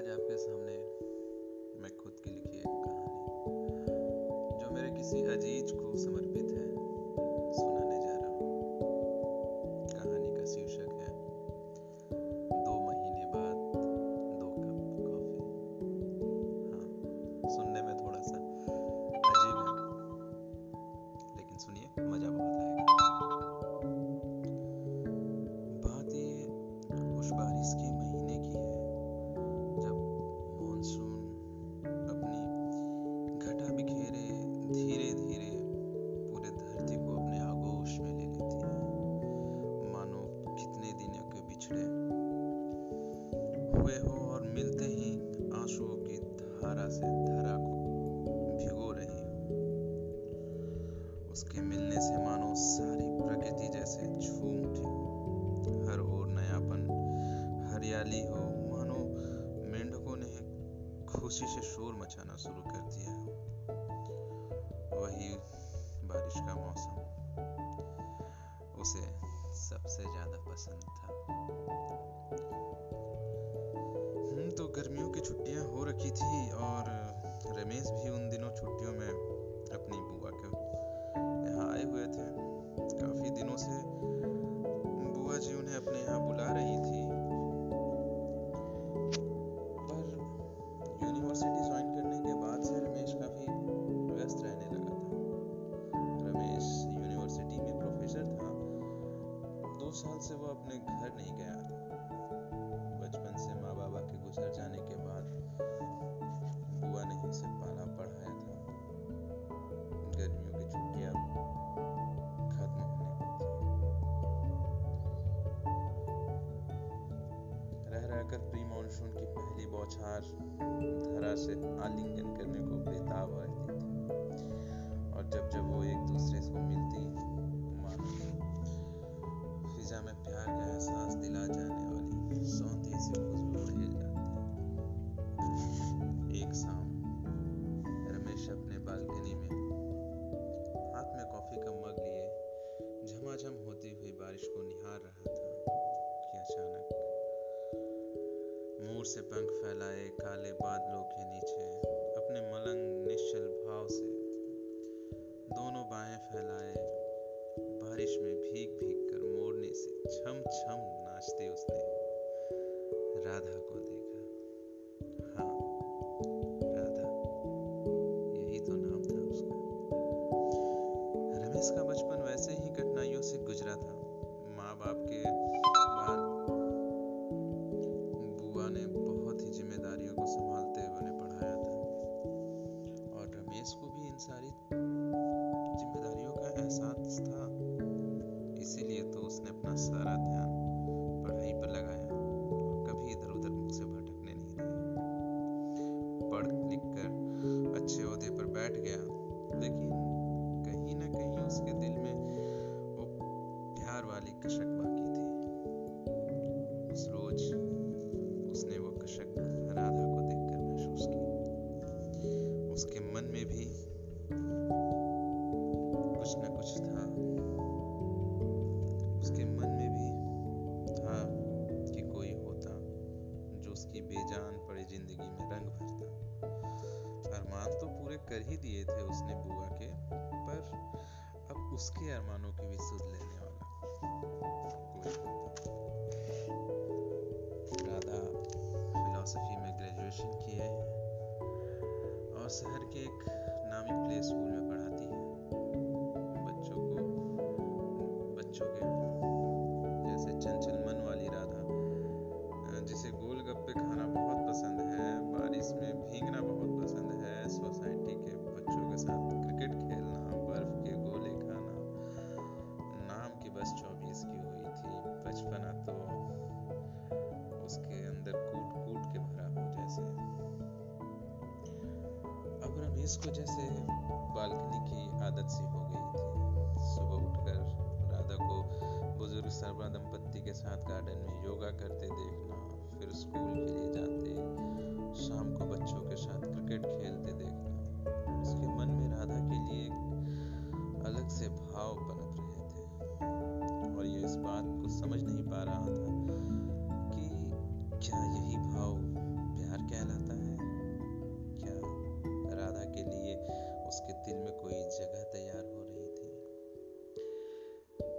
आज आपके सामने मैं खुद की लिखी एक कहानी, जो मेरे किसी अज़ीज़ को समर्पित है, सुनाने जा रहा हूँ। कहानी का शीर्षक है, दो महीने बाद दो कप कॉफ़ी। हाँ सुनने में थोड़ा सा अजीब है, लेकिन सुनिए, मज़ा बहुत आएगा। बात ये बारिश की हरियाली हो मानो मेंढकों ने खुशी से शोर मचाना शुरू कर दिया। वही बारिश का मौसम उसे सबसे ज़्यादा पसंद था। हम्म, तो गर्मियों की छुट्टियाँ हो रखी थी और रमेश भी उन दिनों छुट्टियों में अपनी बुआ के यहाँ आए हुए थे। काफ़ी दिनों से रहकर प्री मानसून की पहली बौछार धरा से आलिंगन करने को बेताब से पंख फैलाए, काले बादलों के नीचे, अपने मलंग निश्चल भाव से। दोनों बाहें फैलाए, बारिश में भीग भीग कर मोरनी से छम छम नाचते उसने, राधा को देखा। हाँ राधा, यही तो नाम था उसका। रमेश का बचपन सारा ध्यान पढ़ाई पर लगाया और कभी इधर उधर से भटकने नहीं दिया। पढ़ लिख कर अच्छे ओहदे पर बैठ गया कर ही दिए थे उसने बुआ के पर अब उसके अरमानों की भी सुध लेने वाला। राधा फिलॉसफी में ग्रेजुएशन किए और शहर के एक नामी प्ले स्कूल में बस चौबीस की हुई थी, बचपना तो उसके अंदर कूट कूट के भरा हो जैसे। अब रमेश को जैसे बालकनी की आदत सी हो गई थी, सुबह उठकर राधा को बुज़ुर्ग सरबरा दंपत्ति के साथ गार्डन में योगा करते देखना, फिर स्कूल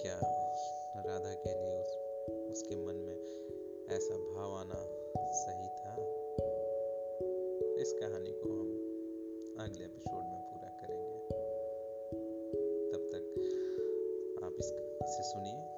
क्या राधा के लिए उस, उसके मन में ऐसा भाव आना सही था? इस कहानी को हम अगले एपिसोड में पूरा करेंगे। तब तक आप इस, इसे सुनिए।